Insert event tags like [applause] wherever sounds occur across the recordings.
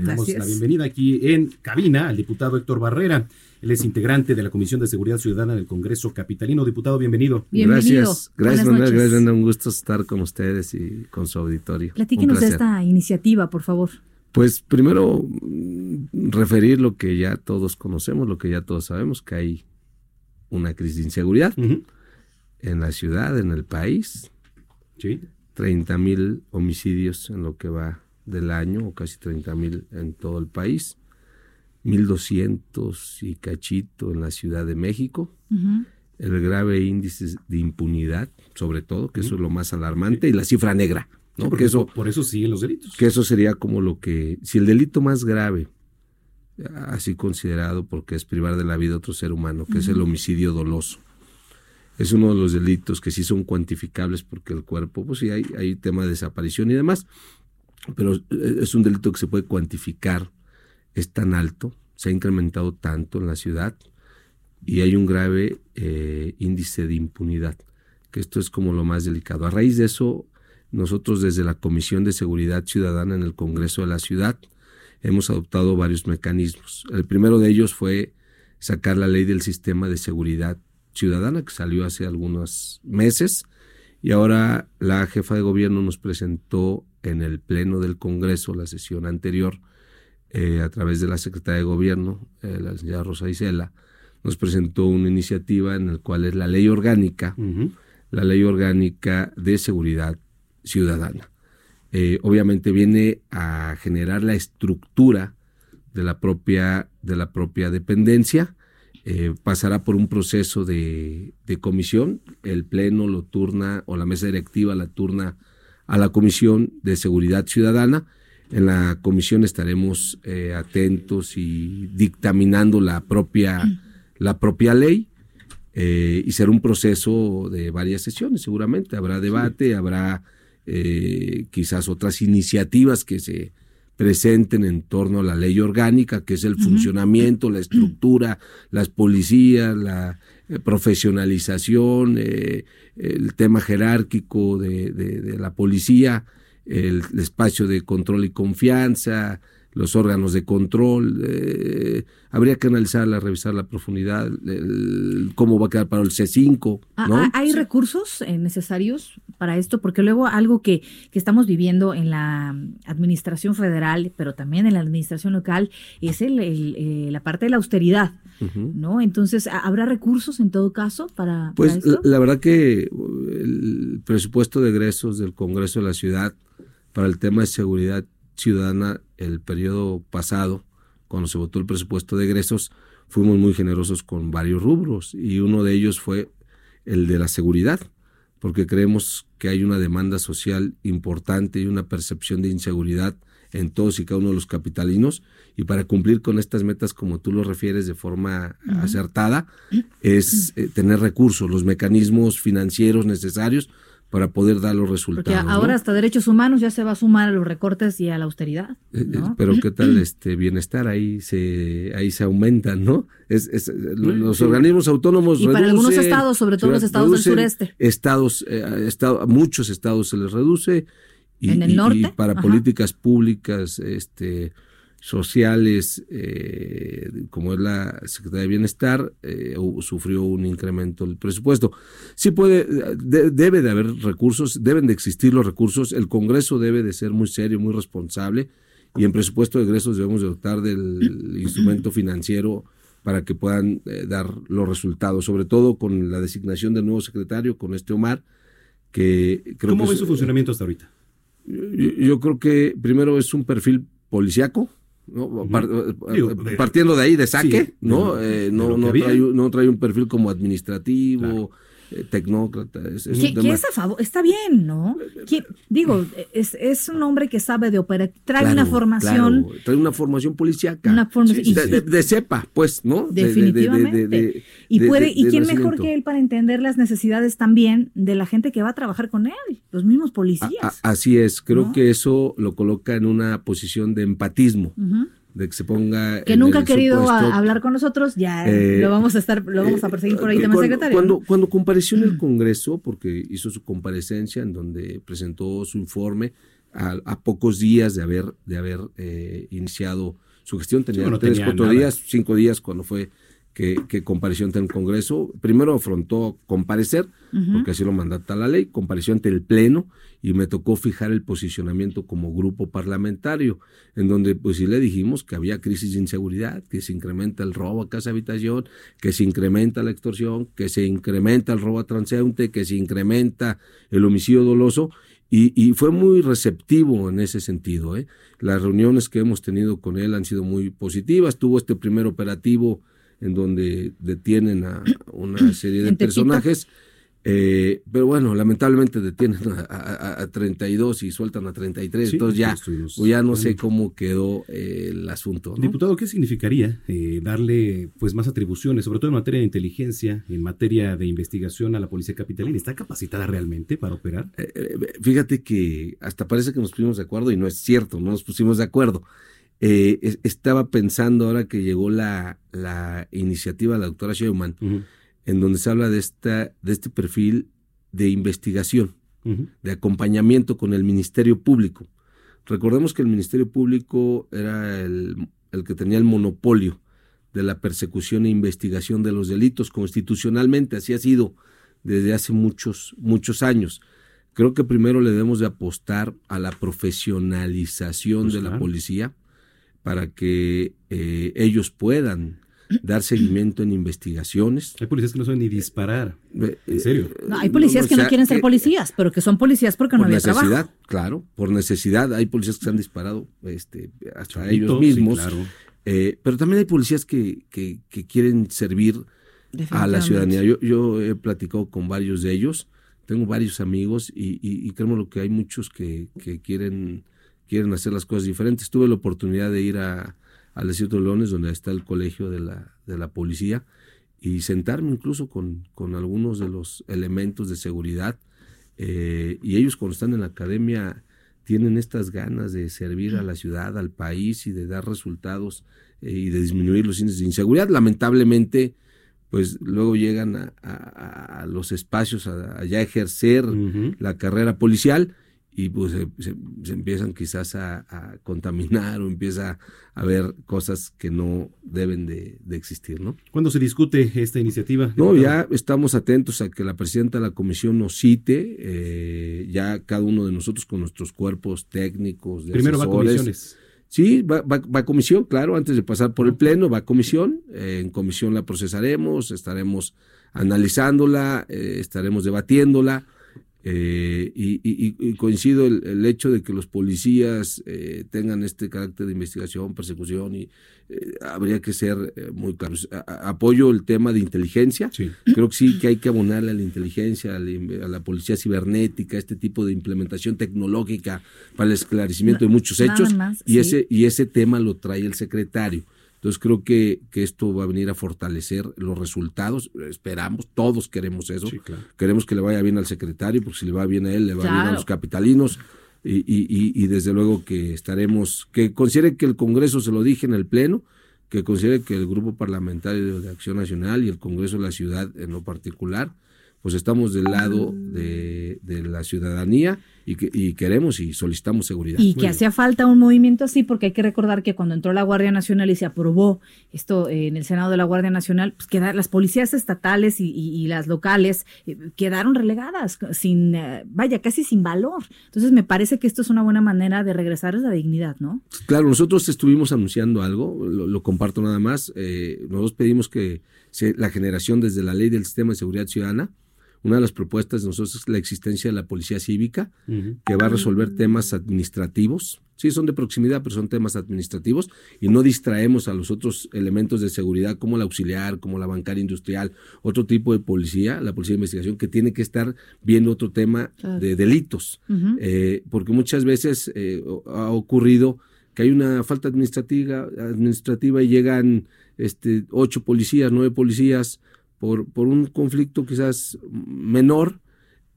Le damos la bienvenida aquí en cabina al diputado Héctor Barrera. Él es integrante de la Comisión de Seguridad Ciudadana del Congreso Capitalino. Diputado, bienvenido. Bienvenido. Gracias, gracias Manuel, gracias. Un gusto estar con ustedes y con su auditorio. Platíquenos de esta iniciativa, por favor. Pues primero mm, referir lo que ya todos conocemos, lo que ya todos sabemos, que hay una crisis de inseguridad en la ciudad, en el país. Sí. 30 mil homicidios en lo que va del año, o casi 30 mil en todo el país, 1.200 y cachito en la Ciudad de México, el grave índice de impunidad, sobre todo, que eso es lo más alarmante, y la cifra negra, ¿no? Porque eso, por eso siguen los delitos. Que eso sería como lo que, si el delito más grave, así considerado porque es privar de la vida a otro ser humano, que es el homicidio doloso, es uno de los delitos que sí son cuantificables porque el cuerpo, pues sí, hay, hay tema de desaparición y demás, pero es un delito que se puede cuantificar, es tan alto, se ha incrementado tanto en la ciudad y hay un grave eh, índice de impunidad, que esto es como lo más delicado. A raíz de eso, nosotros desde la Comisión de Seguridad Ciudadana en el Congreso de la Ciudad hemos adoptado varios mecanismos. El primero de ellos fue sacar la ley del sistema de seguridad ciudadana que salió hace algunos meses y ahora la jefa de gobierno nos presentó en el Pleno del Congreso, la sesión anterior, eh, a través de la secretaria de Gobierno, eh, la señora Rosa Isela, nos presentó una iniciativa en la cual es la ley orgánica, la ley orgánica de seguridad ciudadana. Eh, obviamente viene a generar la estructura de la propia, de la propia dependencia, pasará por un proceso de, de, comisión, el pleno lo turna o la mesa directiva la turna a la Comisión de Seguridad Ciudadana. En la comisión estaremos eh, atentos y dictaminando la propia, la propia ley eh, y será un proceso de varias sesiones seguramente. Habrá debate, habrá eh, quizás otras iniciativas que se presenten en torno a la ley orgánica, que es el funcionamiento, la estructura, las policías, la profesionalización, el tema jerárquico de, de, la policía, el, espacio de control y confianza, los órganos de control. Eh, habría que analizarla, revisar la profundidad, cómo va a quedar para el C5. Ah, ¿no? Ah, ¿Hay recursos eh, necesarios para esto? Porque luego algo que, que, estamos viviendo en la administración federal, pero también en la administración local, es el, eh, la parte de la austeridad. ¿no? Entonces, ¿habrá recursos en todo caso para, pues, esto? la verdad que el presupuesto de egresos del Congreso de la Ciudad para el tema de seguridad ciudadana el periodo pasado, cuando se votó el presupuesto de egresos, fuimos muy generosos con varios rubros y uno de ellos fue el de la seguridad, porque creemos que hay una demanda social importante y una percepción de inseguridad en todos y cada uno de los capitalinos y para cumplir con estas metas como tú lo refieres de forma acertada es [clears throat] eh, tener recursos, los mecanismos financieros necesarios para poder dar los resultados. Porque ahora hasta derechos humanos ya se va a sumar a los recortes y a la austeridad. Eh, eh, pero qué tal [clears throat] este bienestar ahí se ahí se aumentan, ¿no? Es, los organismos autónomos y para algunos estados, sobre todo los estados del sureste. Estados, eh, estado, a muchos estados se les reduce y, en el norte y para políticas públicas, este sociales, eh, como es la Secretaría de Bienestar, eh, sufrió un incremento del presupuesto. Sí puede, debe de haber recursos, deben de existir los recursos, el Congreso debe de ser muy serio, muy responsable, y en presupuesto de egresos debemos de dotar del [coughs] instrumento financiero para que puedan eh, dar los resultados, sobre todo con la designación del nuevo secretario, con este Omar, que creo ¿Cómo ve su funcionamiento hasta ahorita? yo creo que primero es un perfil policiaco, ¿no? Eh, partiendo de ahí, de saque, ¿no? Eh, no, no, trae, no, trae, un perfil como administrativo, eh, tecnócrata. Es, es a favor, está bien, ¿no? digo, es, es, un hombre que sabe de operar, trae una formación. trae una formación policíaca. Una formación, de, cepa, pues, ¿no? Definitivamente. y puede, y quién mejor que él para entender las necesidades también de la gente que va a trabajar con él, los mismos policías. así es, creo que eso lo coloca en una posición de empatismo de que se ponga que nunca ha querido hablar con nosotros ya eh, lo vamos a estar lo vamos a perseguir por ahí eh, también secretario. cuando cuando compareció en el Congreso porque hizo su comparecencia en donde presentó su informe a, pocos días de haber de haber eh, iniciado su gestión tenía tres cuatro días cinco días cuando fue que, que, compareció ante el Congreso. Primero afrontó comparecer, porque así lo mandata la ley, compareció ante el Pleno y me tocó fijar el posicionamiento como grupo parlamentario, en donde pues sí le dijimos que había crisis de inseguridad, que se incrementa el robo a casa habitación, que se incrementa la extorsión, que se incrementa el robo a transeúnte, que se incrementa el homicidio doloso, y, y, fue muy receptivo en ese sentido. ¿eh? Las reuniones que hemos tenido con él han sido muy positivas. Tuvo este primer operativo en donde detienen a una [clears throat] serie de personajes. Eh, pero bueno, lamentablemente detienen a, 32 y sueltan a 33, entonces ya, pues ya no sé cómo quedó eh, el asunto. Diputado, ¿qué significaría eh, darle pues más atribuciones, sobre todo en materia de inteligencia, en materia de investigación a la Policía Capitalina? ¿Está capacitada realmente para operar? fíjate que hasta parece que nos pusimos de acuerdo y no es cierto, no nos pusimos de acuerdo. Eh, estaba pensando ahora que llegó la, la iniciativa de la doctora Sheumann, en donde se habla de, esta, de este perfil de investigación, de acompañamiento con el Ministerio Público. Recordemos que el Ministerio Público era el, el que tenía el monopolio de la persecución e investigación de los delitos constitucionalmente, así ha sido desde hace muchos, muchos años. Creo que primero le debemos de apostar a la profesionalización pues de la policía, para que eh, ellos puedan dar seguimiento en investigaciones. Hay policías que no saben ni disparar. En eh, serio. No, hay policías que no quieren ser policías, pero que son policías porque no hay necesidad, claro, por necesidad. Hay policías que se han disparado este, hasta ellos mismos. Eh, pero también hay policías que, que, quieren servir a la ciudadanía. Yo, yo he platicado con varios de ellos, tengo varios amigos y, y, y lo que hay muchos que, que quieren quieren hacer las cosas diferentes. Tuve la oportunidad de ir a, al desierto de Leones, donde está el colegio de la, de la policía, y sentarme incluso con, con algunos de los elementos de seguridad. Eh, y ellos cuando están en la academia tienen estas ganas de servir a la ciudad, al país y de dar resultados eh, y de disminuir los índices de inseguridad. Lamentablemente, pues luego llegan a, a, los espacios a, ya ejercer la carrera policial y pues se, empiezan quizás a, contaminar o empieza a haber cosas que no deben de, existir, ¿no? ¿Cuándo se discute esta iniciativa? No, ya estamos atentos a que la presidenta de la comisión nos cite, eh, ya cada uno de nosotros con nuestros cuerpos técnicos, de Primero va a comisiones. Sí, va, va, a comisión, claro, antes de pasar por el pleno, va a comisión, eh, en comisión la procesaremos, estaremos analizándola, eh, estaremos debatiéndola, eh, y, coincido el, hecho de que los policías eh, tengan este carácter de investigación, persecución, y eh, habría que ser muy claros. apoyo el tema de inteligencia. Creo que sí que hay que abonarle a la inteligencia, a la, policía cibernética, este tipo de implementación tecnológica para el esclarecimiento de muchos hechos. y, ese, y ese tema lo trae el secretario. Entonces creo que, que, esto va a venir a fortalecer los resultados. Esperamos, todos queremos eso. Queremos que le vaya bien al secretario, porque si le va bien a él, le va bien a los capitalinos. Y, y, y, desde luego que estaremos, que considere que el Congreso, se lo dije en el Pleno, que considere que el Grupo Parlamentario de Acción Nacional y el Congreso de la Ciudad en lo particular, pues estamos del lado de, de la ciudadanía y, que, y queremos y solicitamos seguridad. Y que hacía falta un movimiento así, porque hay que recordar que cuando entró la Guardia Nacional y se aprobó esto en el Senado de la Guardia Nacional, pues quedar, las policías estatales y, las locales eh, quedaron relegadas, sin, eh, vaya, casi sin valor. Entonces me parece que esto es una buena manera de regresar a la dignidad, ¿no? Claro, nosotros estuvimos anunciando algo, lo, comparto nada más. Eh, nosotros pedimos que se, la generación desde la ley del sistema de seguridad ciudadana, Una de las propuestas de nosotros es la existencia de la policía cívica, que va a resolver temas administrativos. Sí, son de proximidad, pero son temas administrativos y no distraemos a los otros elementos de seguridad como la auxiliar, como la bancaria industrial, otro tipo de policía, la policía de investigación, que tiene que estar viendo otro tema de delitos. Eh, porque muchas veces eh, ha ocurrido que hay una falta administrativa, administrativa y llegan este, ocho policías, nueve policías, por, por un conflicto quizás menor,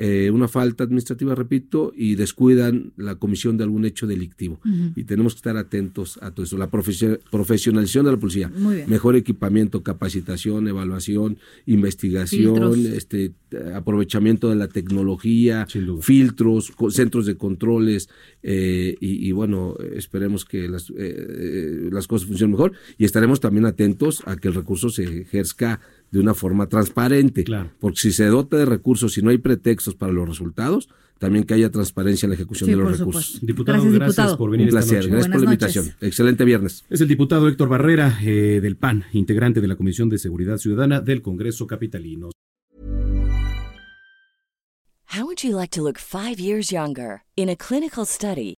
eh, una falta administrativa, repito, y descuidan la comisión de algún hecho delictivo. Y tenemos que estar atentos a todo eso. La profesionalización de la policía, mejor equipamiento, capacitación, evaluación, investigación, este aprovechamiento de la tecnología, filtros, centros de controles, eh, y, bueno, esperemos que las, eh, las cosas funcionen mejor. Y estaremos también atentos a que el recurso se ejerzca de una forma transparente. Porque si se dota de recursos, si no hay pretextos para los resultados, también que haya transparencia en la ejecución de los recursos. Diputado, gracias, por venir. Un placer, gracias por la invitación. Excelente viernes. Es el diputado Héctor Barrera eh, del PAN, integrante de la Comisión de Seguridad Ciudadana del Congreso Capitalino. How would you like to look five years younger? In a clinical study,